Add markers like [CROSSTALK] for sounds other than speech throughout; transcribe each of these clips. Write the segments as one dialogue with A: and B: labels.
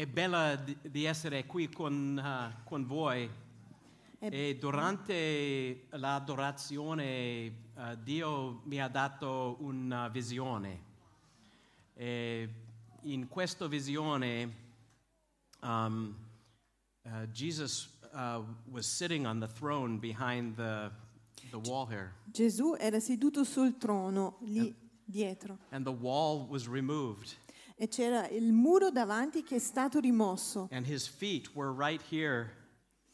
A: è bella di, essere qui con, uh, con voi. E durante l'adorazione uh, Dio mi ha dato una visione. E in questa visione um, uh, Jesus was sitting on the throne behind the, the wall here.
B: Gesù era seduto sul trono lì dietro
A: And the wall was removed.
B: E c'era il muro davanti che è stato rimosso
A: And his feet were right here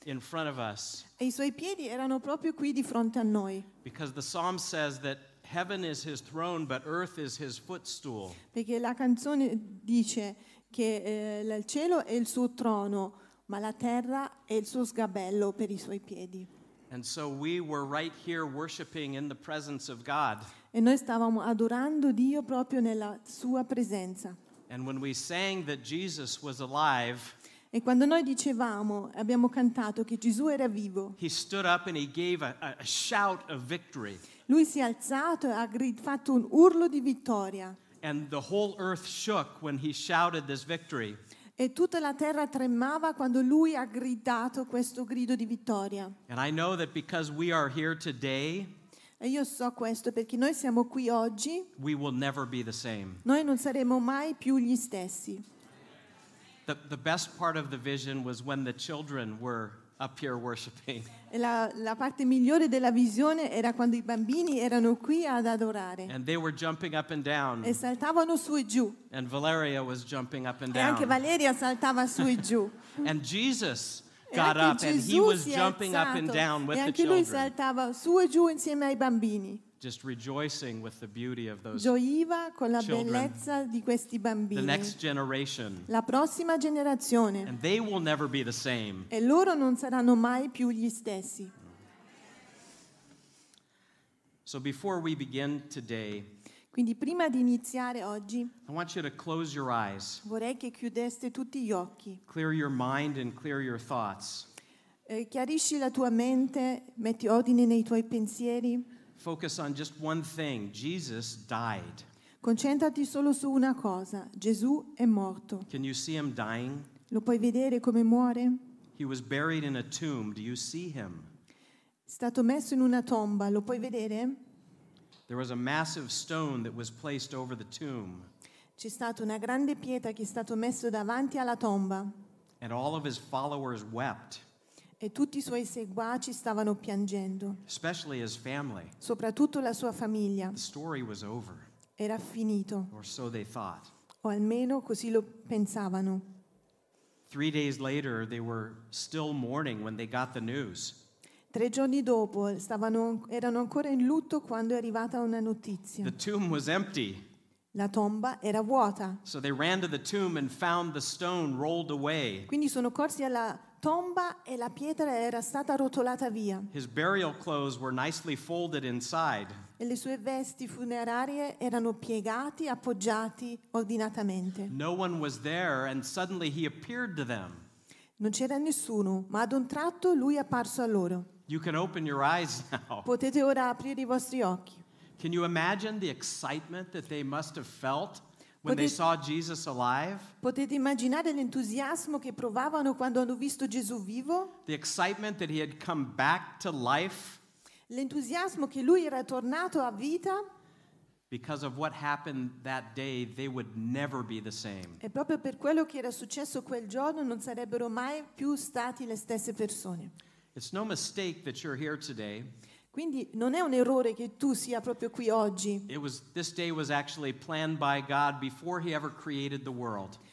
A: in front of us.
B: e i suoi piedi erano proprio qui di fronte a noi.
A: Because the psalm says that heaven is his throne, but earth is his footstool.
B: Perché la canzone dice che eh, il cielo è il suo trono, ma la terra è il suo sgabello per i suoi piedi.
A: And so we were right here worshiping in the presence of God.
B: E noi stavamo adorando Dio proprio nella sua presenza.
A: And when we sang that Jesus was alive,
B: E quando noi dicevamo, abbiamo cantato che Gesù era vivo,
A: he stood up and he gave a, a- a shout of victory.
B: lui si è alzato e ha fatto un urlo di vittoria.
A: And the whole earth shook when he shouted this victory.
B: E tutta la terra tremava quando lui ha gridato questo grido di vittoria.
A: And I know that because we are here today,
B: E io so questo perché noi siamo qui oggi,
A: we will never be the same.
B: noi non saremo mai più gli stessi.
A: The, the best part of the vision was when the children were up here worshiping.
B: La, la parte migliore della visione era quando i bambini erano qui ad adorare
A: And they were jumping up and down.
B: e saltavano su e giù.
A: And Valeria was jumping up and
B: E anche
A: down.
B: Valeria saltava su e giù. [LAUGHS]
A: And Jesus got up and he was jumping up and down with
B: e
A: the
B: anche lui
A: children,
B: saltava su e giù insieme ai bambini.
A: just rejoicing with the beauty of those,
B: Gioiva con la
A: children.
B: bellezza di questi
A: the
B: bambini.
A: next generation.
B: La prossima generazione.
A: And they will never be the same.
B: E loro non saranno mai più gli stessi.
A: So before we begin today,
B: Quindi prima di iniziare oggi vorrei che chiudeste tutti gli occhi.
A: clear your mind, and clear your thoughts.
B: Eh, chiarisci la tua mente, metti ordine nei tuoi pensieri.
A: Focus on just one thing Jesus died.
B: Concentrati solo su una cosa. Gesù è morto.
A: Can you see him dying?
B: Lo puoi vedere come muore?
A: He was buried in a tomb. Do you see him?
B: È stato messo in una tomba. Lo puoi vedere?
A: There was a massive stone that was placed over the tomb,
B: C'è stata una grande pietra che è stato messo davanti alla tomba
A: and all of his followers wept,
B: e tutti i suoi seguaci stavano piangendo,
A: especially his family.
B: soprattutto la sua famiglia.
A: The story was over,
B: Era finito,
A: or so they thought.
B: o almeno così lo pensavano.
A: Three days later, they were still mourning when they got the news.
B: Tre giorni dopo stavano- erano ancora in lutto quando è arrivata una notizia.
A: The tomb was empty.
B: La tomba era vuota.
A: So they ran to the tomb and found the stone rolled away.
B: Quindi sono corsi alla tomba e la pietra era stata rotolata via
A: His burial clothes were nicely folded inside.
B: e le sue vesti funerarie erano piegati, appoggiati ordinatamente.
A: No one was there, and suddenly he appeared to them.
B: Non c'era nessuno, ma ad un tratto lui è apparso a loro.
A: You can open your eyes [LAUGHS] now.
B: Potete ora aprire i vostri occhi.
A: Can you imagine the excitement that they must have felt when they
B: Potete-
A: saw Jesus alive?
B: Potete immaginare l'entusiasmo che provavano quando hanno visto Gesù vivo?
A: The excitement that he had come back to life
B: L'entusiasmo che lui era tornato a vita?
A: because of what happened that day, they would never be the same.
B: E proprio per quello che era successo quel giorno non sarebbero mai più stati le stesse persone.
A: It's no mistake that you're here today.
B: Quindi non è un errore che tu sia proprio qui oggi.
A: Was.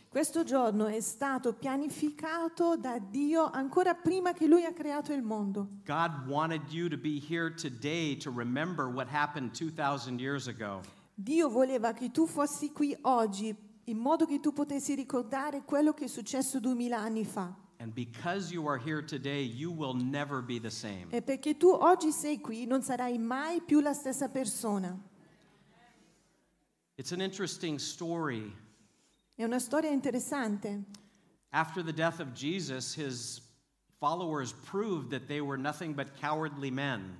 B: Questo giorno è stato pianificato da Dio ancora prima che lui ha creato il mondo.
A: God wanted you to be here today to remember what happened 2000 years ago.
B: Dio voleva che tu fossi qui oggi in modo che tu potessi ricordare quello che è successo duemila anni fa.
A: And because you are here today, you will never be the same.
B: E perché tu oggi sei qui non sarai mai più la stessa persona.
A: It's an interesting story.
B: È una storia interessante.
A: After the death of Jesus, his followers proved that they were nothing but cowardly men.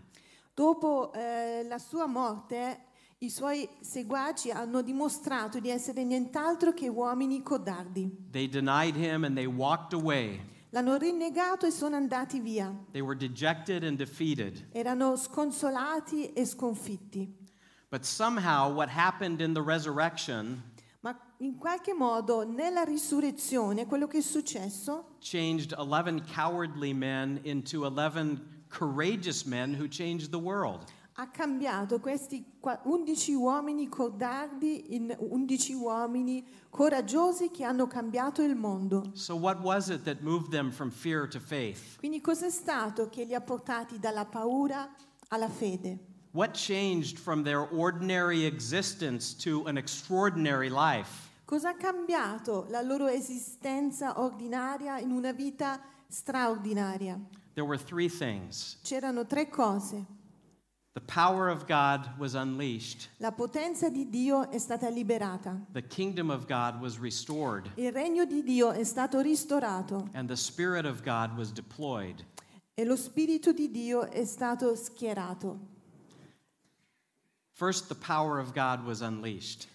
B: Dopo eh, la sua morte, i suoi seguaci hanno dimostrato di essere nient'altro che uomini codardi.
A: They denied him and they walked away.
B: L'hanno rinnegato e sono andati via.
A: They were dejected and defeated.
B: Erano sconsolati e sconfitti.
A: But somehow, what happened in the resurrection
B: Ma in qualche modo nella risurrezione quello che è successo
A: changed 11 cowardly men into 11 courageous men who changed the world.
B: Ha cambiato questi qua- 11 uomini codardi in 11 uomini coraggiosi che hanno cambiato il mondo.
A: So?
B: Quindi cos'è stato che li ha portati dalla paura alla fede?
A: What changed from their ordinary existence to an extraordinary life?
B: Cosa ha cambiato la loro esistenza ordinaria in una vita straordinaria?
A: There were three things
B: C'erano tre cose.
A: The power of God was unleashed,
B: La potenza di Dio è stata liberata,
A: the kingdom of God was restored,
B: il regno di Dio è stato ristorato
A: and the Spirit of God was deployed.
B: e lo Spirito di Dio è stato schierato.
A: First, the power of God was unleashed.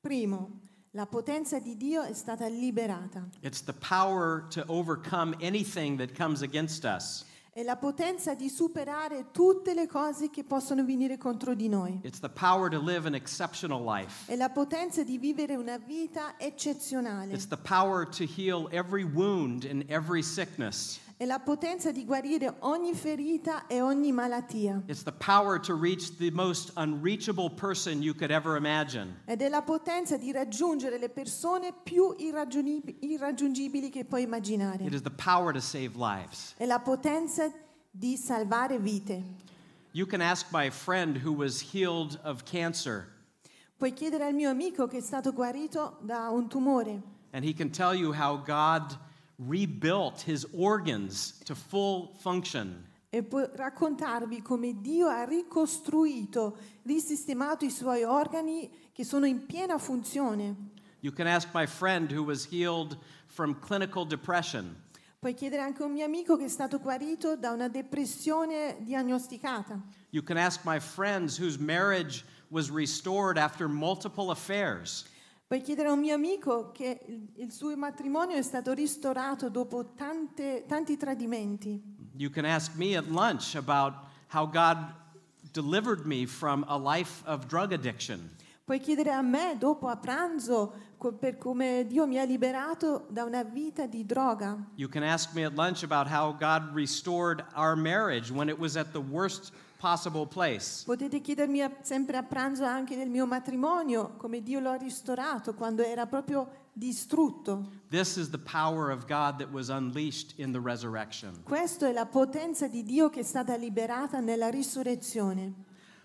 B: Primo, la potenza di Dio è stata liberata.
A: It's the power to overcome anything that comes against us.
B: È la potenza di superare tutte le cose che possono venire contro di noi.
A: It's the power to live an exceptional life.
B: È la potenza di vivere una vita eccezionale.
A: It's the power to heal every wound and every sickness.
B: È la potenza di guarire ogni ferita e ogni malattia.
A: It's the power to reach the most unreachable person you could ever imagine.
B: Ed è la potenza di raggiungere le persone più irraggiungibili che puoi
A: It
B: immaginare.
A: is the power to save lives.
B: È la potenza di salvare vite.
A: You can ask my friend who was healed of cancer,
B: Puoi chiedere al mio amico che è stato guarito da un tumore
A: and he can tell you how God rebuilt his organs to full function.
B: e può raccontarvi come Dio ha ricostruito, risistemato i suoi organi che sono in piena funzione.
A: You can ask my friend who was healed from clinical depression.
B: Puoi chiedere anche a un mio amico che è stato guarito da una depressione diagnosticata.
A: You can ask my friends whose marriage was restored after multiple affairs.
B: Puoi chiedere a un mio amico che il, il suo matrimonio è stato ristorato dopo tante- tanti tradimenti.
A: You can ask me at lunch about how God delivered me from a life of drug addiction.
B: Puoi chiedere a me dopo a pranzo per come Dio mi ha liberato da una vita di droga.
A: You can ask me at lunch about how God restored our marriage when it was at the worst possible place.
B: Potete chiedermi a- sempre a pranzo anche del mio matrimonio, come Dio lo ha ristorato quando era proprio distrutto.
A: This is the power of God that was unleashed in the resurrection.
B: Questa è la potenza di Dio che è stata liberata nella risurrezione.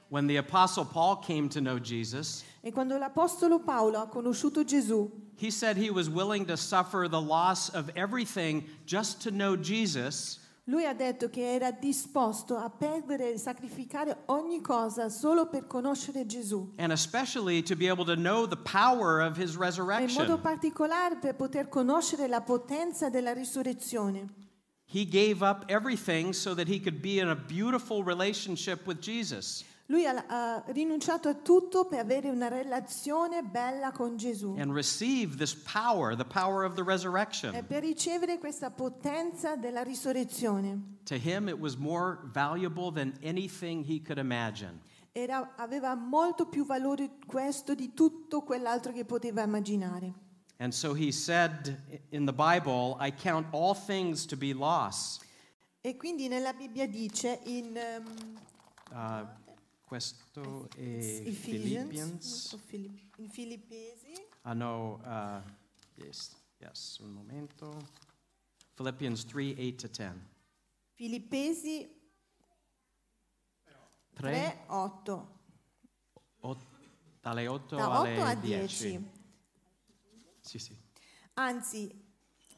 A: When the Apostle Paul came to know Jesus,
B: E quando l'Apostolo Paolo ha conosciuto Gesù,
A: he said he was willing to suffer the loss of everything just to know Jesus
B: lui ha detto che era disposto a perdere e sacrificare ogni cosa solo per conoscere Gesù.
A: and especially to be able to know the power of his
B: in modo particolare per poter conoscere la potenza della risurrezione.
A: He gave up everything so that he could be in a beautiful relationship with Jesus.
B: Lui ha, ha rinunciato a tutto per avere una relazione bella con Gesù
A: and receive this power, the power of the
B: e
A: resurrection.
B: per ricevere questa potenza della risurrezione.
A: To him, it was more valuable than anything he could imagine.
B: Era- aveva molto più valore questo di tutto quell'altro che poteva immaginare.
A: And so he said in the Bible, I count all things to be loss.
B: E quindi nella Bibbia dice in ehm,
A: Uh, questo è
B: Ephesians,
A: Philippians.
B: o in Filippesi,
A: I know, uh, yes, yes, un momento. Philippians 3 8 to 10.
B: Filippesi
A: 3,
B: 3, 8,
A: dalle 8
B: da
A: alle
B: 8 a
A: 10.
B: 10.
A: Sì, sì.
B: Anzi,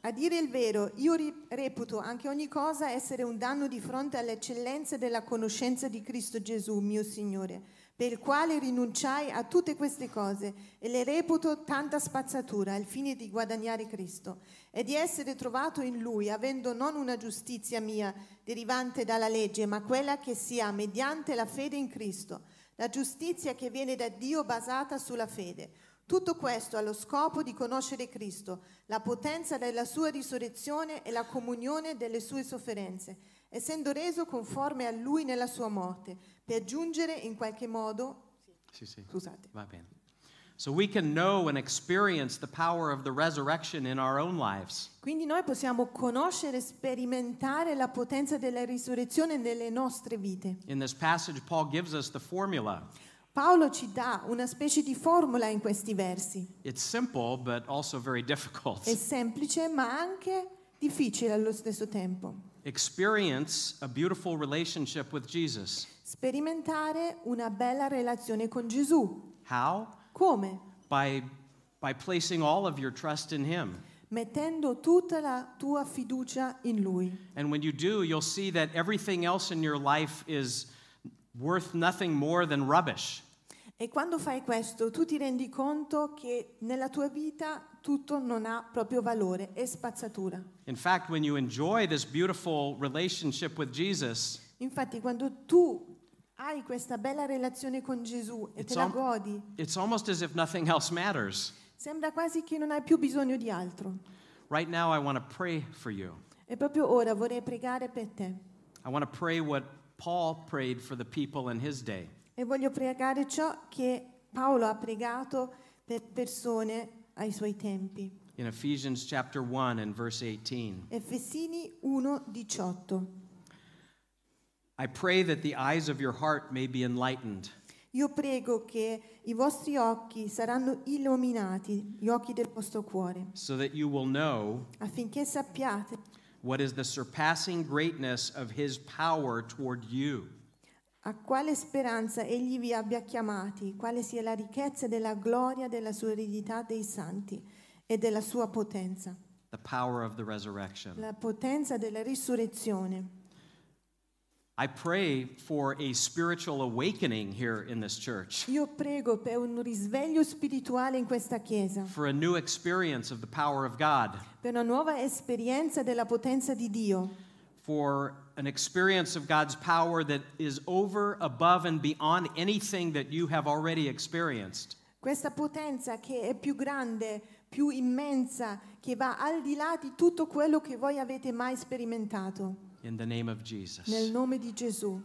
B: a dire il vero, io reputo anche ogni cosa essere un danno di fronte all'eccellenza della conoscenza di Cristo Gesù, mio Signore, per il quale rinunciai a tutte queste cose e le reputo tanta spazzatura al fine di guadagnare Cristo e di essere trovato in Lui, avendo non una giustizia mia derivante dalla legge, ma quella che si ha mediante la fede in Cristo la giustizia che viene da Dio basata sulla fede. Tutto questo allo scopo di conoscere Cristo, la potenza della sua risurrezione e la comunione delle sue sofferenze, essendo reso conforme a Lui nella sua morte, per giungere in qualche modo...
A: Sì, sì.
B: Scusate.
A: Va bene. So we can know and experience the power of the resurrection in our own lives.
B: Quindi noi possiamo conoscere e sperimentare la potenza della risurrezione nelle nostre vite.
A: In this passage, Paul gives us the formula.
B: Paolo ci dà una specie di formula in questi versi.
A: It's simple, but also very difficult.
B: È semplice ma anche difficile allo stesso tempo.
A: Experience a beautiful relationship with Jesus.
B: Sperimentare una bella relazione con Gesù.
A: How?
B: Come?
A: By, by placing all of your trust in Him.
B: Mettendo tutta la tua fiducia in Lui.
A: And when you do, you'll see that everything else in your life is worth nothing more than rubbish.
B: E quando fai questo tu ti rendi conto che nella tua vita tutto non ha proprio valore, è spazzatura.
A: In fact, when you enjoy this beautiful relationship with Jesus,
B: Infatti quando tu hai questa bella relazione con Gesù e te la godi,
A: it's almost as if nothing else matters.
B: sembra quasi che non hai più bisogno di altro.
A: Right now, I want to pray for you.
B: E proprio ora vorrei pregare per te.
A: I want to pray what Paul prayed for the people in his day.
B: E voglio pregare ciò che Paolo ha pregato per persone ai suoi tempi.
A: In Ephesians chapter 1 and verse 18.
B: Efesini 1:18.
A: I pray that the eyes of your heart may be enlightened,
B: Io prego che i vostri occhi saranno illuminati, gli occhi del vostro cuore,
A: so that you will know
B: affinché sappiate
A: what is the surpassing greatness of his power toward you.
B: a quale speranza egli vi abbia chiamati, quale sia la ricchezza della gloria della sua eredità dei santi e della sua potenza,
A: The power of the resurrection.
B: la potenza della risurrezione.
A: I pray for a spiritual awakening here in this church,
B: Io prego per un risveglio spirituale in questa chiesa,
A: for a new experience of the power of God,
B: per una nuova esperienza della potenza di Dio,
A: for an experience of God's power that is over, above, and beyond anything that you have already experienced.
B: questa potenza che è più grande, più immensa, che va al di là di tutto quello che voi avete mai sperimentato.
A: In the name of Jesus.
B: Nel nome di Gesù.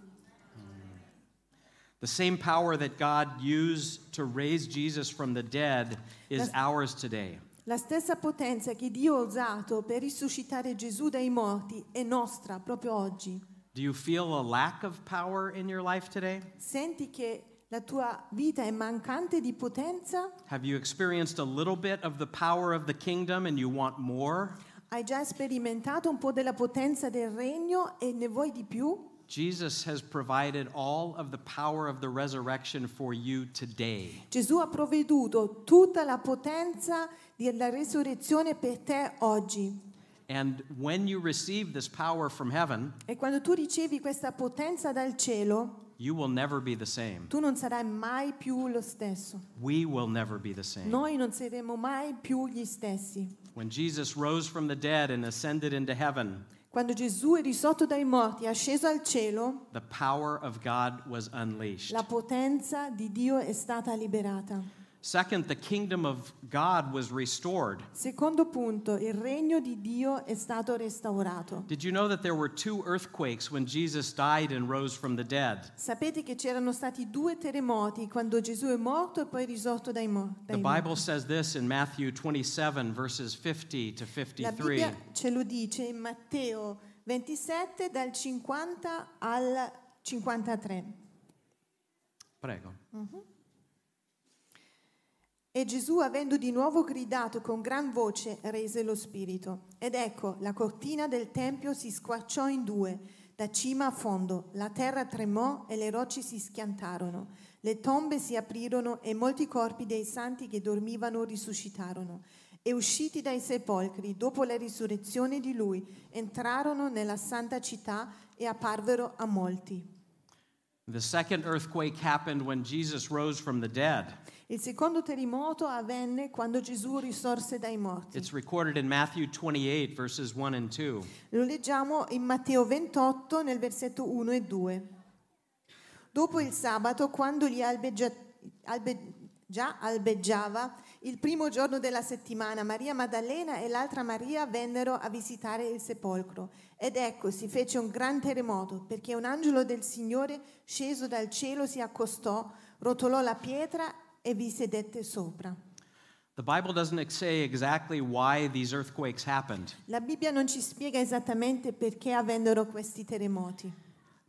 A: The same power that God used to raise Jesus from the dead is ours today.
B: La stessa potenza che Dio ha usato per risuscitare Gesù dai morti è nostra proprio oggi.
A: Do you feel a lack of power in your life today?
B: Senti che la tua vita è mancante di potenza?
A: Have you experienced a little bit of the power of the kingdom and you want more?
B: Hai già sperimentato un po' della potenza del regno e ne vuoi di più?
A: Jesus has provided all of the power of the resurrection for you today.
B: Gesù ha provveduto tutta la potenza della risurrezione per te oggi.
A: And when you receive this power from heaven,
B: E quando tu ricevi questa potenza dal cielo,
A: you will never be the same.
B: tu non sarai mai più lo stesso.
A: We will never be the same.
B: Noi non saremo mai più gli stessi.
A: When Jesus rose from the dead and ascended into heaven,
B: Quando Gesù è risorto dai morti, è asceso al cielo,
A: the power of God was unleashed.
B: la potenza di Dio è stata liberata.
A: Second, the kingdom of God was restored.
B: Secondo punto, il regno di Dio è stato restaurato.
A: Did you know that there were two earthquakes when Jesus died and rose from the dead?
B: Sapete che c'erano stati due terremoti quando Gesù è morto e poi risorto dai, mo-
A: The
B: dai
A: Bible
B: morti.
A: says this in Matthew 27, verses 50 to
B: La
A: 53.
B: Bibbia ce lo dice in Matteo 27 dal 50 al 53.
A: Prego.
B: E Gesù, avendo di nuovo gridato con gran voce, rese lo spirito. Ed ecco, la cortina del tempio si squarciò in due, da cima a fondo. La terra tremò e le rocce si schiantarono. Le tombe si aprirono e molti corpi dei santi che dormivano risuscitarono. E usciti dai sepolcri, dopo la risurrezione di lui, entrarono nella santa città e apparvero a molti.
A: The second earthquake happened when Jesus rose from the dead.
B: Il secondo terremoto avvenne quando Gesù risorse dai morti.
A: It's recorded in Matthew 28, verses 1 and 2.
B: Lo leggiamo in Matteo 28 nel versetto 1 e 2. Dopo il sabato, quando gli albeggia- albe- già albeggiava, il primo giorno della settimana, Maria Maddalena e l'altra Maria vennero a visitare il sepolcro. Ed ecco, si fece un gran terremoto, perché un angelo del Signore, sceso dal cielo, si accostò, rotolò la pietra e vi sedette sopra.
A: The Bible doesn't say exactly why these earthquakes happened,
B: La Bibbia non ci spiega esattamente perché avvennero questi terremoti,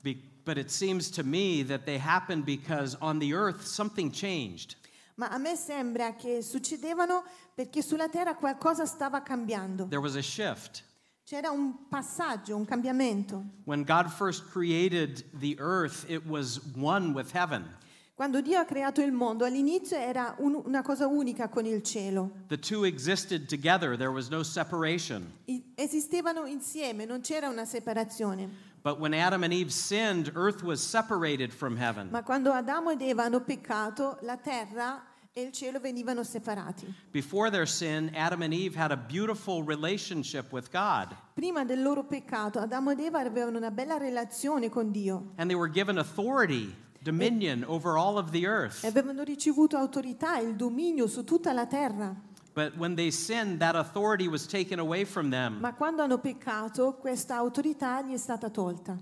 A: be- but it seems to me that they happened because on the earth something changed.
B: Ma a me sembra che succedevano perché sulla terra qualcosa stava cambiando.
A: There was a shift.
B: C'era un passaggio, un cambiamento.
A: When God first created the earth, it was one with heaven.
B: Quando Dio ha creato il mondo, all'inizio era un- una cosa unica con il cielo.
A: The two existed together, there was no separation.
B: Esistevano insieme, non c'era una separazione.
A: But when Adam and Eve sinned, earth was separated from heaven.
B: Ma quando Adamo ed Eva hanno peccato, la terra e il cielo venivano separati.
A: Before their sin, Adam and Eve had a beautiful relationship with God,
B: Prima del loro peccato, Adamo ed Eva avevano una bella relazione con Dio
A: and they were given authority, dominion over all of the earth.
B: avevano ricevuto autorità, il dominio su tutta la terra.
A: But when they sinned, that authority was taken away from them,
B: Ma quando hanno peccato, questa autorità gli è stata tolta.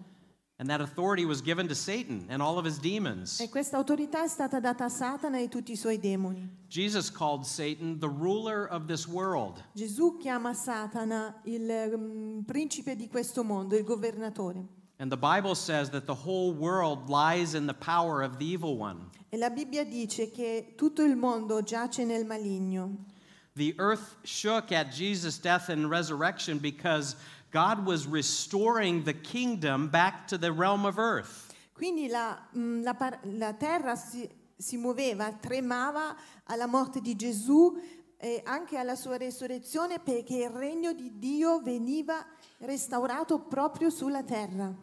A: And that authority was given to Satan and all of his demons.
B: E questa autorità è stata data a Satana e tutti i suoi demoni.
A: Jesus called Satan the ruler of this world.
B: Gesù chiama Satana il mm, principe di questo mondo, il governatore.
A: And the Bible says that the whole world lies in the power of the evil one.
B: E la Bibbia dice che tutto il mondo giace nel maligno.
A: The earth shook at Jesus' death and resurrection because God was restoring the kingdom back to the realm of earth.
B: Quindi la, mm, la la terra si, si muoveva, tremava alla morte di Gesù e anche alla sua resurrezione perché il regno di Dio veniva restaurato proprio sulla terra.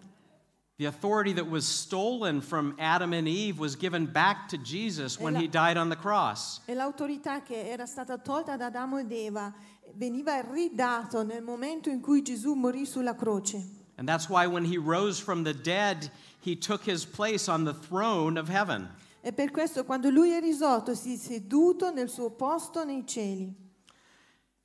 A: The authority that was stolen from Adam and Eve was given back to Jesus when
B: la-
A: he died on the cross.
B: E l'autorità che era stata tolta da Adamo ed Eva veniva ridato nel momento in cui Gesù morì sulla croce.
A: And that's why when he rose from the dead, he took his place on the throne of heaven.
B: E per questo quando lui è risorto si è seduto nel suo posto nei cieli.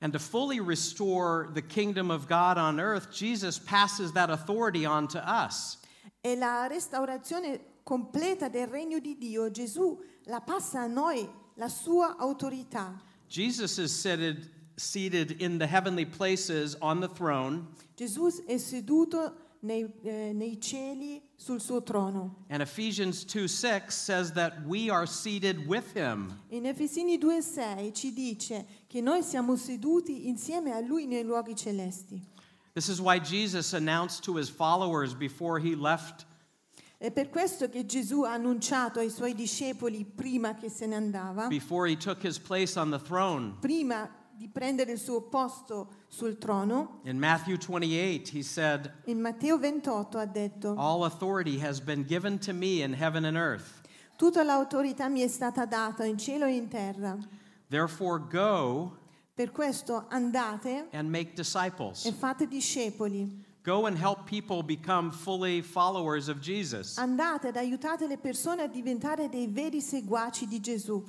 A: And to fully restore the kingdom of God on earth, Jesus passes that authority on to us.
B: E la restaurazione completa del regno di Dio, Gesù la passa a noi, la sua autorità.
A: Jesus is seated, seated in the heavenly places on the throne,
B: Gesù è seduto nei, eh, nei cieli sul suo trono.
A: and Ephesians 2 6 says that we are seated with him.
B: In Efesini 2,6 ci dice che noi siamo seduti insieme a Lui nei luoghi celesti.
A: This is why Jesus announced to his followers before he left
B: È per questo che Gesù ha annunciato ai suoi discepoli prima che se ne andava,
A: before he took his place on the throne.
B: prima di prendere il suo posto sul trono,
A: In Matthew 28, he said,
B: in Matteo 28 ha detto,
A: All authority has been given to me in heaven and earth.
B: tutta l'autorità mi è stata data in cielo e in terra.
A: Therefore, go
B: Per questo andate
A: and make disciples.
B: e fate discepoli.
A: Go and help people become fully followers of Jesus.
B: Andate ed aiutate le persone a diventare dei veri seguaci di Gesù.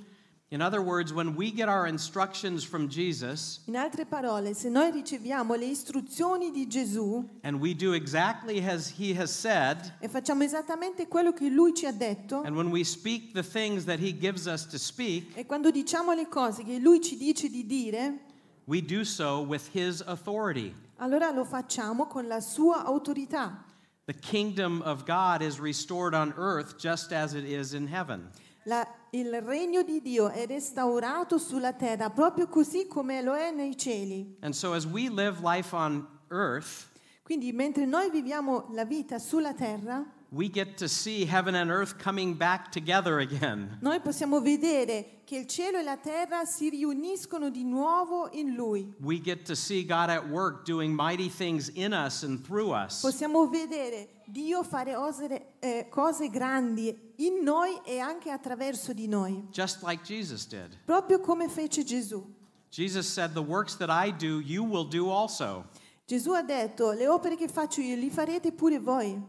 A: In other words, when we get our instructions from Jesus
B: In altre parole, se noi riceviamo le istruzioni di Gesù
A: and we do exactly as he has said,
B: e facciamo esattamente quello che Lui ci ha detto,
A: and when we speak the things that he gives us to speak,
B: e quando diciamo le cose che Lui ci dice di dire,
A: we do so with his authority.
B: allora lo facciamo con la sua autorità.
A: The kingdom of God is restored on earth just as it is in heaven.
B: La- il regno di Dio è restaurato sulla terra proprio così come lo è nei cieli.
A: And so as we live life on earth,
B: Quindi mentre noi viviamo la vita sulla terra,
A: we get to see heaven and earth coming back together again. [LAUGHS]
B: noi possiamo vedere che il cielo e la terra si riuniscono di nuovo in Lui.
A: We get to see God at work doing mighty things in us and through us.
B: Possiamo vedere Dio fare osere- eh, cose grandi in noi e anche attraverso di noi,
A: just like Jesus did.
B: proprio come fece Gesù.
A: Jesus said, The works that I do, you will do also.
B: Gesù ha detto, le opere che faccio io li farete pure voi.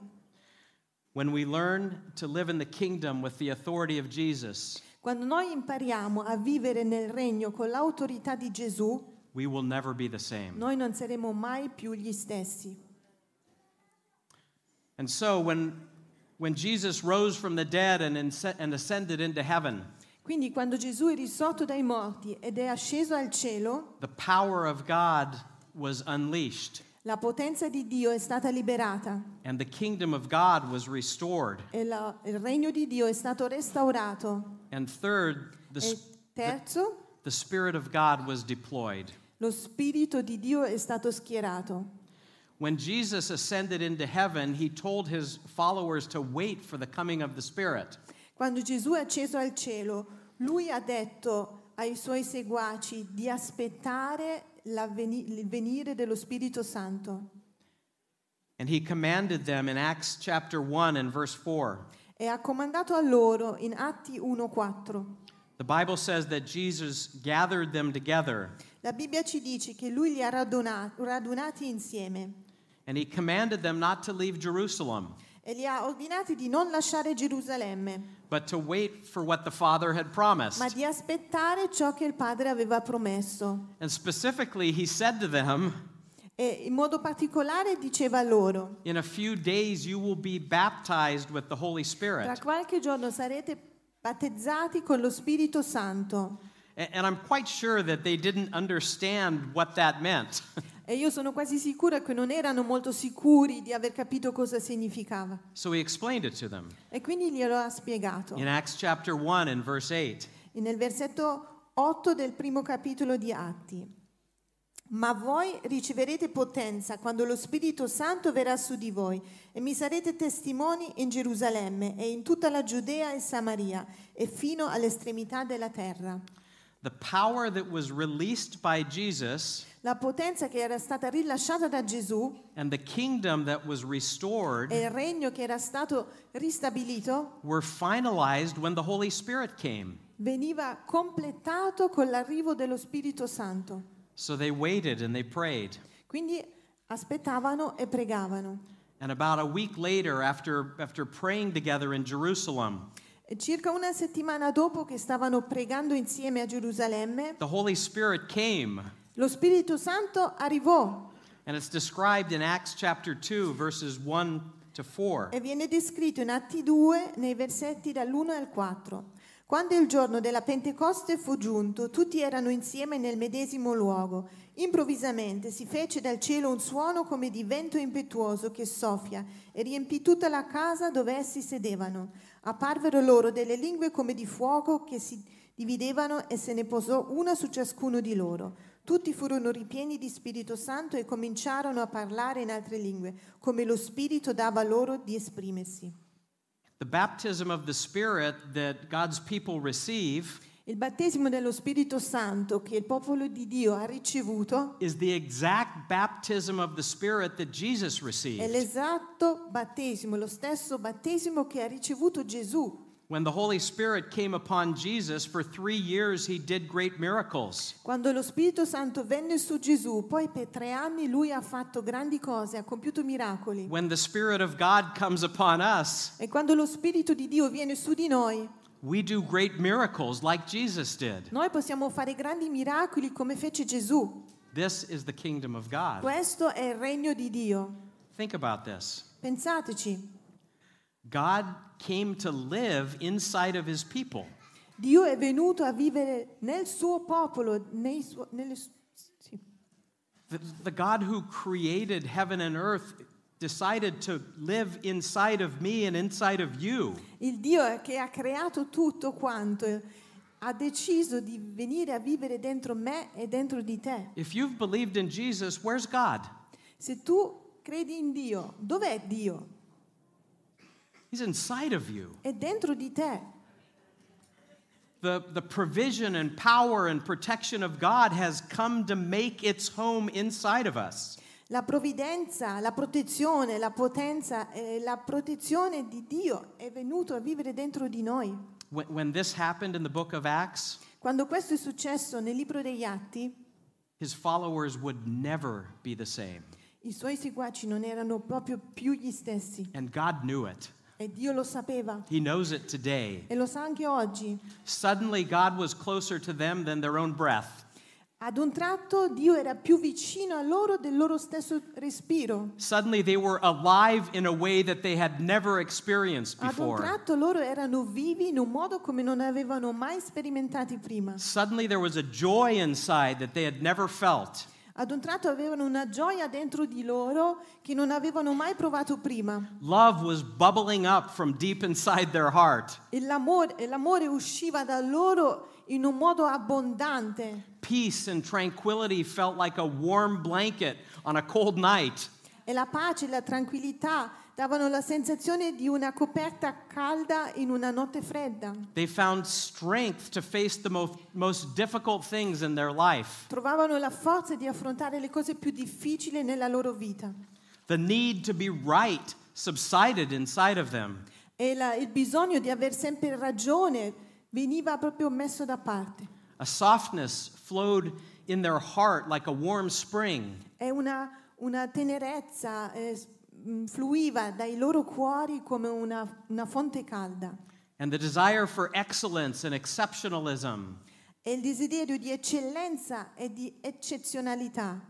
A: When we learn to live in the kingdom with the authority of Jesus,
B: Quando noi impariamo a vivere nel regno con l'autorità di Gesù,
A: we will never be the same.
B: noi non saremo mai più gli stessi.
A: And so when, when Jesus rose from the dead and, and ascended into heaven,
B: Quindi quando Gesù è risorto dai morti ed è asceso al cielo,
A: the power of God was unleashed
B: la potenza di Dio è stata liberata
A: and the kingdom of God was restored.
B: e la- il regno di Dio è stato restaurato.
A: And third, the,
B: E terzo,
A: the Spirit of God was deployed.
B: lo Spirito di Dio è stato schierato.
A: When Jesus ascended into heaven, he told his followers to wait for the coming of the Spirit.
B: Quando Gesù è acceso al cielo, lui ha detto ai suoi seguaci di aspettare il venire dello Spirito Santo
A: And he commanded them in Acts chapter 1 and verse 4.
B: e ha comandato a loro in Atti 1:4.
A: The Bible says that Jesus gathered them together
B: La Bibbia ci dice che lui li ha raduna- radunati insieme
A: and he commanded them not to leave Jerusalem,
B: e li ha ordinati di non lasciare Gerusalemme,
A: but to wait for what the Father had promised.
B: ma di aspettare ciò che il Padre aveva promesso.
A: And specifically, he said to them,
B: E in modo particolare diceva loro,
A: In a few days you will be baptized with the Holy
B: tra
A: Spirit.
B: qualche giorno sarete battezzati con lo Spirito Santo.
A: A- And I'm quite sure that they didn't understand what that meant. [LAUGHS]
B: E io sono quasi sicura che non erano molto sicuri di aver capito cosa significava.
A: So he explained it to them.
B: E quindi glielo ha spiegato.
A: In Acts chapter 1 and verse 8,
B: E Nel versetto 8 del primo capitolo di Atti. Ma voi riceverete potenza quando lo Spirito Santo verrà su di voi e mi sarete testimoni in Gerusalemme e in tutta la Giudea e Samaria e fino all'estremità della terra.
A: the power that was released by Jesus
B: La potenza che era stata rilasciata da Gesù
A: and the kingdom that was restored
B: e il regno che era stato ristabilito
A: were finalized when the Holy Spirit came.
B: veniva completato con l'arrivo dello Spirito Santo.
A: So they waited and they prayed.
B: Quindi aspettavano e pregavano.
A: And about a week later, after, after praying together in Jerusalem,
B: circa una settimana dopo che stavano pregando insieme a Gerusalemme,
A: the Holy Spirit came.
B: Lo Spirito Santo arrivò
A: And it's described in Acts chapter 2, verses 1 to 4.
B: e viene descritto in Atti 2 nei versetti dall'1 al 4. Quando il giorno della Pentecoste fu giunto, tutti erano insieme nel medesimo luogo. Improvvisamente si fece dal cielo un suono come di vento impetuoso che soffia e riempì tutta la casa dove essi sedevano. Apparvero loro delle lingue come di fuoco che si dividevano e se ne posò una su ciascuno di loro. Tutti furono ripieni di Spirito Santo e cominciarono a parlare in altre lingue, come lo Spirito dava loro di esprimersi.
A: The baptism of the Spirit that God's people receive
B: Il battesimo dello Spirito Santo che il popolo di Dio ha ricevuto è l'esatto battesimo, lo stesso battesimo che ha ricevuto Gesù.
A: When the Holy Spirit came upon Jesus, for three years he did great miracles.
B: Quando lo Spirito Santo venne su Gesù, poi per tre anni lui ha fatto grandi cose, ha compiuto miracoli.
A: When the Spirit of God comes upon us,
B: E quando lo Spirito di Dio viene su di noi,
A: we do great miracles like Jesus did.
B: noi possiamo fare grandi miracoli come fece Gesù.
A: This is the kingdom of God.
B: Questo è il regno di Dio.
A: Think about this.
B: Pensateci,
A: God came to live inside of his people.
B: Dio è venuto a vivere nel suo popolo, nei suo- nelle su- sì.
A: The, the God who created heaven and earth decided to live inside of me and inside of you.
B: Il Dio che ha creato tutto quanto ha deciso di venire a vivere dentro me e dentro di te.
A: If you've believed in Jesus, where's God?
B: Se tu credi in Dio, dov'è Dio?
A: He's inside of you.
B: È dentro di te.
A: The, the provision and power and protection of God has come to make its home inside of us.
B: La provvidenza, la protezione, la potenza e la protezione di Dio è venuto a vivere dentro di noi.
A: When, when this happened in the book of Acts,
B: Quando questo è successo nel libro degli Atti,
A: his followers would never be the same.
B: i suoi seguaci non erano proprio più gli stessi
A: And God knew it.
B: E Dio lo sapeva
A: He knows it today.
B: e lo sa anche oggi.
A: Suddenly, God was closer to them than their own breath.
B: Ad un tratto Dio era più vicino a loro del loro stesso respiro.
A: Suddenly, they were alive in a way that they had never experienced
B: Ad un
A: before.
B: tratto loro erano vivi in un modo come non avevano mai sperimentati prima.
A: Suddenly, there was a joy inside that they had never felt.
B: Ad un tratto avevano una gioia dentro di loro che non avevano mai provato prima.
A: Love was bubbling up from deep inside their heart.
B: E l'amore, e l'amore usciva da loro in un modo abbondante.
A: Peace and tranquility felt like a warm blanket on a cold night.
B: E la pace e la tranquillità davano la sensazione di una coperta calda in una notte fredda.
A: They found strength to face the most, most difficult things in their life.
B: Trovavano la forza di affrontare le cose più difficili nella loro vita.
A: The need to be right subsided inside of them.
B: E la- il bisogno di aver sempre ragione veniva proprio messo da parte.
A: A softness flowed in their heart like a warm spring.
B: E una, una tenerezza eh, fluiva dai loro cuori come una, una fonte calda.
A: And the desire for excellence and exceptionalism
B: E il desiderio di eccellenza e di eccezionalità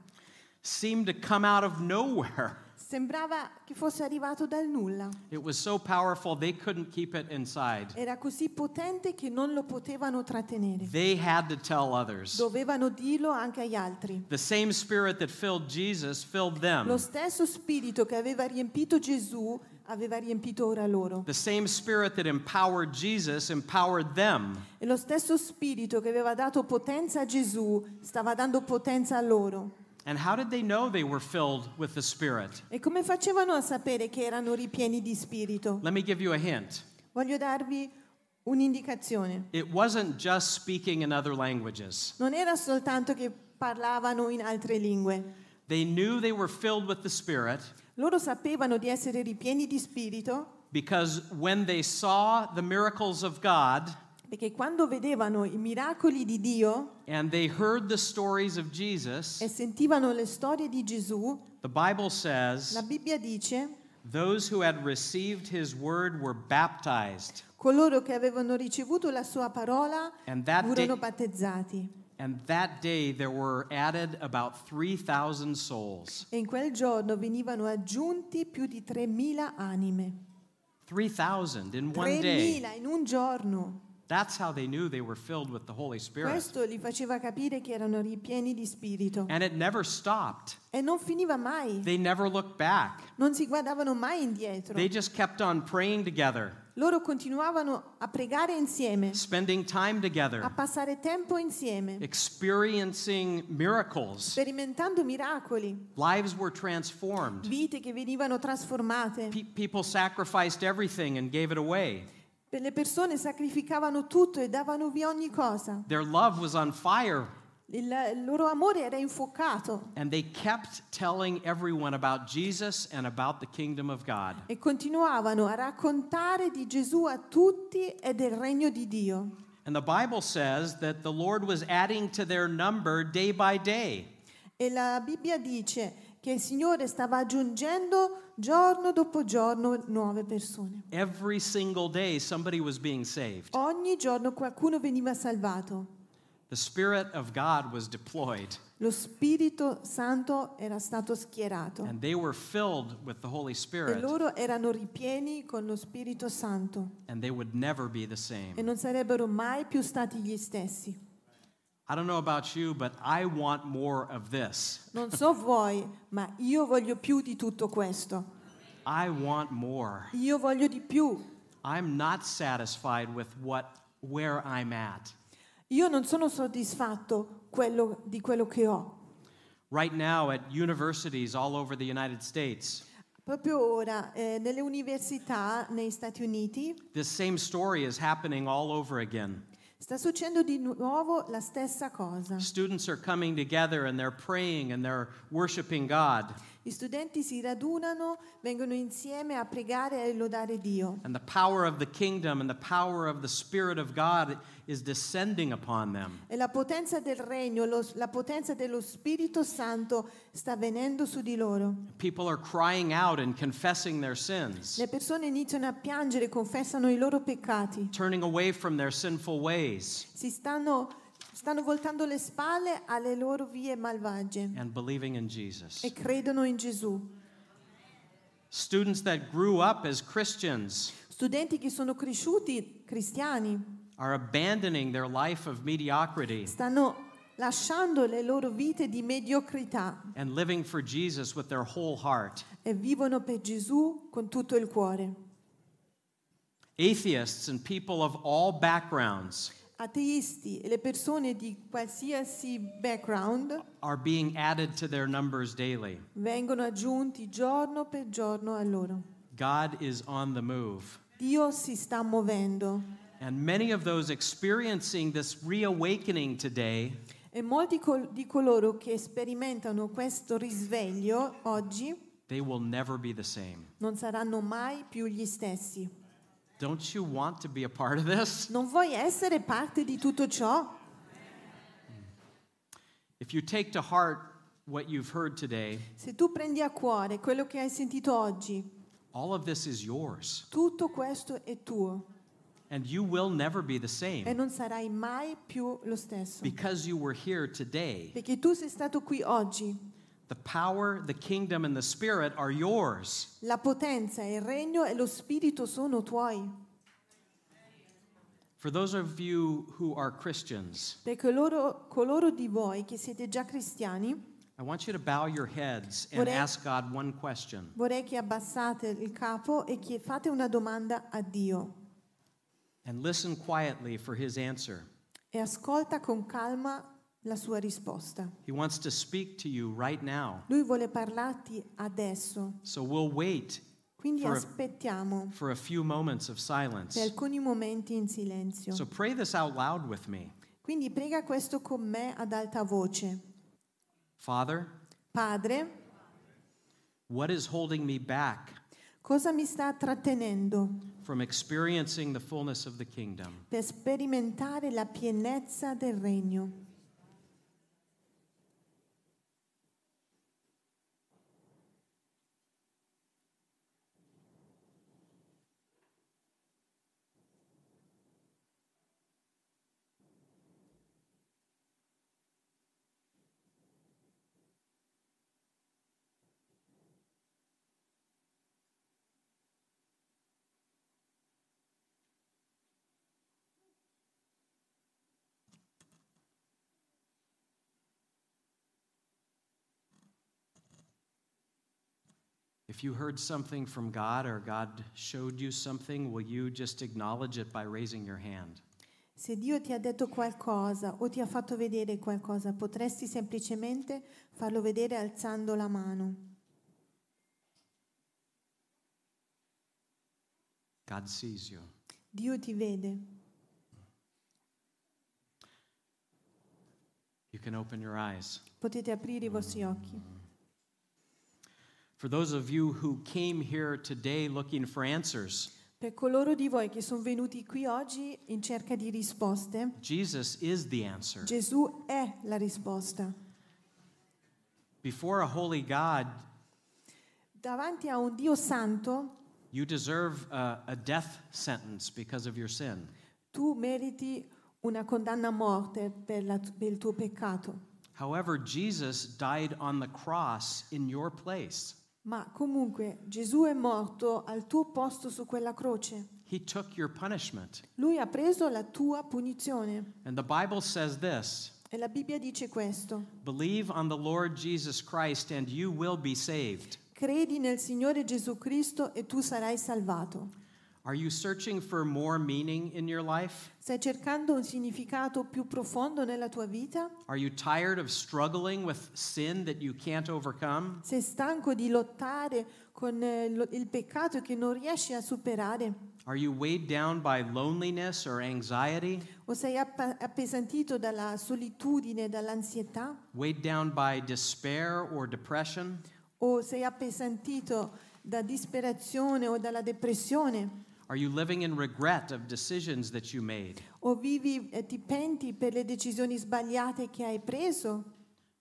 A: seemed to come out of nowhere.
B: Sembrava che fosse arrivato dal nulla.
A: It was so powerful they couldn't keep it inside.
B: Era così potente che non lo potevano trattenere.
A: They had to tell others.
B: Dovevano dirlo anche agli altri.
A: The same spirit that filled Jesus filled
B: Lo stesso spirito che aveva riempito Gesù aveva riempito ora loro.
A: The same spirit that empowered Jesus empowered them.
B: E lo stesso spirito che aveva dato potenza a Gesù stava dando potenza a loro.
A: And how did they know they were filled with the Spirit?
B: E come facevano a sapere che erano ripieni di spirito?
A: Let me give you a hint.
B: Voglio darvi un'indicazione.
A: It wasn't just speaking in other languages.
B: Non era soltanto che parlavano in altre lingue.
A: They knew they were filled with the Spirit
B: Loro sapevano di essere ripieni di spirito
A: because when they saw the miracles of God
B: perché quando vedevano i miracoli di Dio
A: and they heard the stories of Jesus,
B: e sentivano le storie di Gesù,
A: the Bible
B: la
A: says,
B: Bibbia dice,
A: those who had received his word were baptized.
B: coloro che avevano ricevuto la sua parola furono battezzati.
A: And that day there were added about 3,000 souls.
B: E in quel giorno venivano aggiunti più di 3.000 anime.
A: 3,000 in one day.
B: 3.000 in un giorno.
A: That's how they knew they were filled with the Holy Spirit.
B: Questo li faceva capire che erano ripieni di spirito.
A: And it never stopped.
B: E non finiva mai.
A: They never looked back.
B: Non si guardavano mai indietro.
A: They just kept on praying together,
B: Loro continuavano a pregare insieme,
A: spending time
B: a
A: together,
B: passare tempo insieme,
A: experiencing miracles.
B: sperimentando miracoli,
A: Lives were transformed.
B: vite che venivano trasformate.
A: Pe- people sacrificed everything and gave it away.
B: Le persone sacrificavano tutto e davano via ogni cosa.
A: Their love was on fire.
B: Il, il loro amore era infuocato
A: And they kept telling everyone about Jesus and about the kingdom of God.
B: e continuavano a raccontare di Gesù a tutti e del regno di Dio.
A: And the Bible says that the Lord was adding to their number day by day.
B: E la Bibbia dice che il Signore stava aggiungendo giorno dopo giorno nuove persone.
A: Every single day, somebody was being saved.
B: Ogni giorno qualcuno veniva salvato.
A: The Spirit of God was deployed,
B: Lo Spirito Santo era stato schierato
A: and they were filled with the Holy
B: e
A: Spirit,
B: loro erano ripieni con lo Spirito Santo
A: and they would never be the
B: e
A: same.
B: non sarebbero mai più stati gli stessi.
A: I don't know about you, but I want more of this.
B: Non so voi, ma io voglio più di tutto questo.
A: I want more.
B: Io voglio di più.
A: I'm not satisfied with what where I'm at.
B: Io non sono soddisfatto quello- di quello che ho.
A: Right now at universities all over the United States,
B: Proprio ora, eh, nelle università negli Stati Uniti,
A: this same story is happening all over again.
B: Sta succedendo di nuovo la stessa cosa.
A: Students are coming together and they're praying and they're worshiping God.
B: Gli studenti si radunano, vengono insieme a pregare e lodare Dio.
A: And the power of the kingdom and the power of the Spirit of God is descending upon them.
B: E la potenza del regno, lo- la potenza dello Spirito Santo sta venendo su di loro.
A: People are crying out and confessing their sins,
B: Le persone iniziano a piangere, confessano i loro peccati.
A: turning away from their sinful ways,
B: Si stanno, stanno voltando le spalle alle loro vie malvagie
A: and believing in Jesus.
B: e credono in Gesù.
A: Students that grew up as Christians
B: Studenti che sono cresciuti cristiani
A: are abandoning their life of mediocrity
B: stanno lasciando le loro vite di mediocrità
A: and living for Jesus with their whole heart.
B: e vivono per Gesù con tutto il cuore.
A: Atheists and people of all backgrounds
B: Ateisti e le persone di qualsiasi background
A: are being added to their numbers daily.
B: vengono aggiunti giorno per giorno a loro.
A: God is on the move.
B: Dio si sta muovendo
A: And many of those experiencing this reawakening today
B: e molti col- di coloro che sperimentano questo risveglio oggi
A: they will never be the same.
B: non saranno mai più gli stessi.
A: Don't you want to be a part of this?
B: Non vuoi essere parte di tutto ciò?
A: If you take to heart what you've heard today,
B: Se tu prendi a cuore quello che hai sentito oggi,
A: all of this is yours.
B: tutto questo è tuo
A: And you will never be the
B: e
A: same
B: non sarai mai più lo stesso.
A: because you were here today.
B: Perché tu sei stato qui oggi.
A: The power, the kingdom, and the spirit are yours.
B: La potenza, il regno e lo spirito sono tuoi.
A: For those of you who are Christians,
B: Perché loro, coloro di voi che siete già cristiani,
A: I want you to bow your heads and
B: Vorrei-
A: ask God one question.
B: vorrei che abbassate il capo e che fate una domanda a Dio.
A: and listen quietly for his answer.
B: E ascolta con calma la sua risposta.
A: He wants to speak to you right now.
B: Lui vuole parlarti adesso.
A: So we'll wait
B: Quindi aspettiamo
A: for a few moments of
B: per alcuni momenti in silenzio.
A: So pray this out loud with me.
B: Quindi prega questo con me ad alta voce.
A: Father,
B: Padre,
A: what is holding me back
B: cosa mi sta trattenendo
A: from experiencing the fullness of the kingdom?
B: per sperimentare la pienezza del regno?
A: If you heard something from God or God showed you something, will you just acknowledge it by raising your hand?
B: Se Dio ti ha detto qualcosa o ti ha fatto vedere qualcosa, potresti semplicemente farlo vedere alzando la mano.
A: God sees you.
B: Dio ti vede.
A: You can open your eyes.
B: Potete aprire i vostri occhi.
A: For those of you who came here today looking for answers,
B: Per coloro di voi che sono venuti qui oggi in cerca di risposte,
A: Jesus is the answer.
B: Gesù è la risposta.
A: Before a holy God,
B: Davanti a un Dio santo,
A: you deserve a, a death sentence because of your sin.
B: tu meriti una condanna a morte per, la- per il tuo peccato.
A: However, Jesus died on the cross in your place.
B: Ma comunque Gesù è morto al tuo posto su quella croce.
A: He took your punishment.
B: Lui ha preso la tua punizione.
A: And the Bible says this
B: E la Bibbia dice questo.
A: Believe on the Lord Jesus Christ and you will be saved.
B: Credi nel Signore Gesù Cristo e tu sarai salvato.
A: Are you searching for more meaning in your life?
B: Stai cercando un significato più profondo nella tua vita?
A: Are you tired of struggling with sin that you can't overcome?
B: Sei stanco di lottare con eh, il peccato che non riesci a superare?
A: Are you weighed down by loneliness or anxiety?
B: O sei appesantito dalla solitudine, dall'ansietà?
A: Weighed down by despair or depression?
B: o sei appesantito da disperazione o dalla depressione
A: Are you living in regret of decisions that you made?
B: o vivi e ti penti per le decisioni sbagliate che hai preso?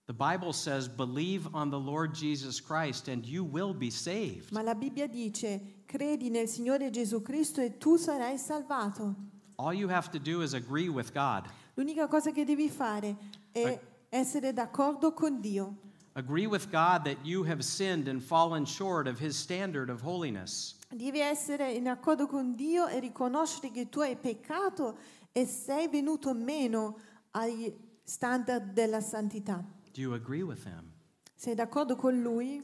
A: The Bible says, believe on the Lord Jesus Christ and you will be saved.
B: Ma la Bibbia dice, credi nel Signore Gesù Cristo e tu sarai salvato.
A: All you have to do is agree with God.
B: L'unica cosa che devi fare è essere d'accordo con Dio.
A: Agree with God that you have sinned and fallen short of his standard of holiness.
B: Devi essere in accordo con Dio e riconoscere che tu hai peccato e sei venuto meno agli standard della santità.
A: Do you agree with him?
B: Sei d'accordo con Lui?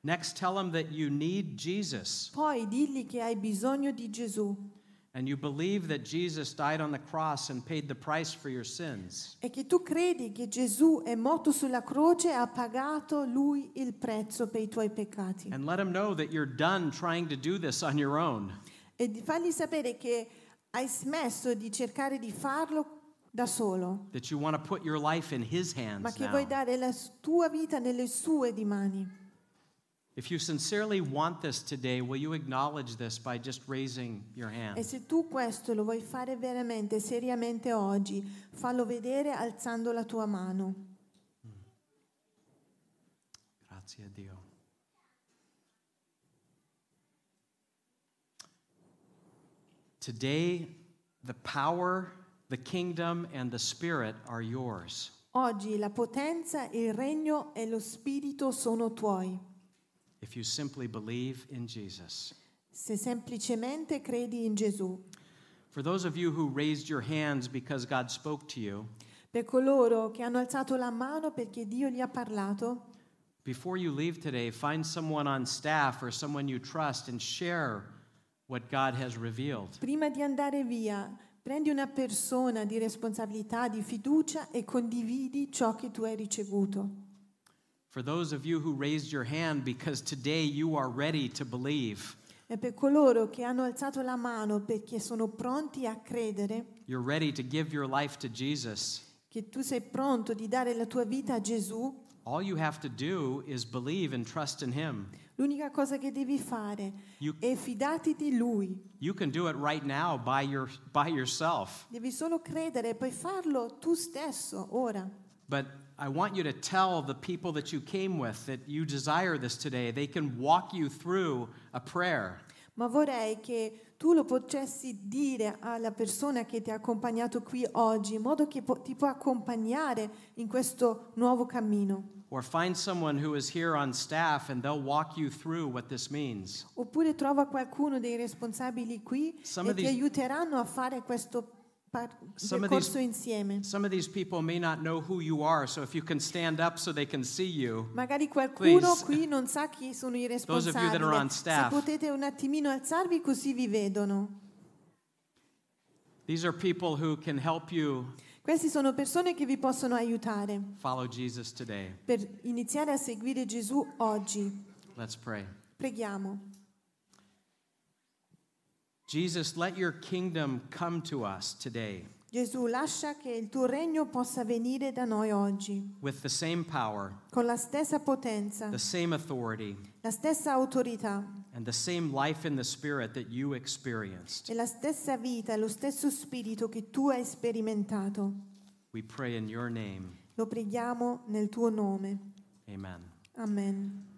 A: Next, tell him that you need Jesus
B: Poi digli che hai bisogno di Gesù
A: and you believe that Jesus died on the cross and paid the price for your sins.
B: e che tu credi che Gesù è morto sulla croce e ha pagato Lui il prezzo per i tuoi peccati.
A: And let him know that you're done trying to do this on your own.
B: E di fargli sapere che hai smesso di cercare di farlo da solo,
A: That you want to put your life in his
B: ma
A: hands
B: che
A: now.
B: vuoi dare la tua vita nelle sue di mani.
A: If you sincerely want this today, will you acknowledge this by just raising your
B: E
A: hand?
B: se tu questo lo vuoi fare veramente, seriamente oggi, fallo vedere alzando la tua mano.
A: Grazie a Dio. Today, the power, the kingdom, and the spirit are yours.
B: Oggi la potenza, il regno e lo spirito sono tuoi.
A: If you simply believe in Jesus.
B: Se semplicemente credi in Gesù.
A: For those of you who raised your hands because God spoke to you,
B: Per coloro che hanno alzato la mano perché Dio gli ha parlato,
A: before you leave today, find someone on staff or someone you trust and share what God has revealed.
B: prima di andare via, prendi una persona di responsabilità, di fiducia e condividi ciò che tu hai ricevuto.
A: For those of you who raised your hand because today you are ready to believe,
B: E per coloro che hanno alzato la mano perché sono pronti a credere,
A: you're ready to give your life to Jesus,
B: che tu sei pronto di dare la tua vita a Gesù,
A: all you have to do is believe and trust in Him.
B: l'unica cosa che devi fare
A: You,
B: è fidati di Lui.
A: you can do it right now by, your, by yourself.
B: Devi solo credere e puoi farlo tu stesso ora.
A: But I want you to tell the people that you came with that you desire this today. They can walk you through a prayer.
B: Ma vorrei che tu lo potessi dire alla persona che ti ha accompagnato qui oggi, in modo che po- ti può accompagnare in questo nuovo cammino.
A: Or find someone who is here on staff and they'll walk you through what this means.
B: Oppure trova qualcuno dei responsabili qui
A: Some
B: e
A: of
B: ti
A: these-
B: aiuteranno a fare questo
A: Some of these-
B: insieme.
A: Some of these people may not know who you are, so if you can stand up so they can see you,
B: Magari qualcuno
A: Please.
B: qui non sa chi sono i [LAUGHS]
A: Those of you that are on
B: responsabili. Se
A: staff.
B: potete un attimino alzarvi così vi vedono.
A: these are people who can help you
B: Queste sono persone che vi possono aiutare
A: follow Jesus today.
B: per iniziare a seguire Gesù oggi.
A: Let's pray.
B: Preghiamo.
A: Jesus, let your kingdom come to us today
B: Gesù, lascia che il tuo regno possa venire da noi oggi,
A: with the same power,
B: con la stessa potenza,
A: the same authority,
B: la stessa autorità
A: and the same life in the Spirit that you experienced.
B: e la stessa vita e lo stesso spirito che tu hai sperimentato.
A: We pray in your name.
B: Lo preghiamo nel tuo nome.
A: Amen.
B: Amen.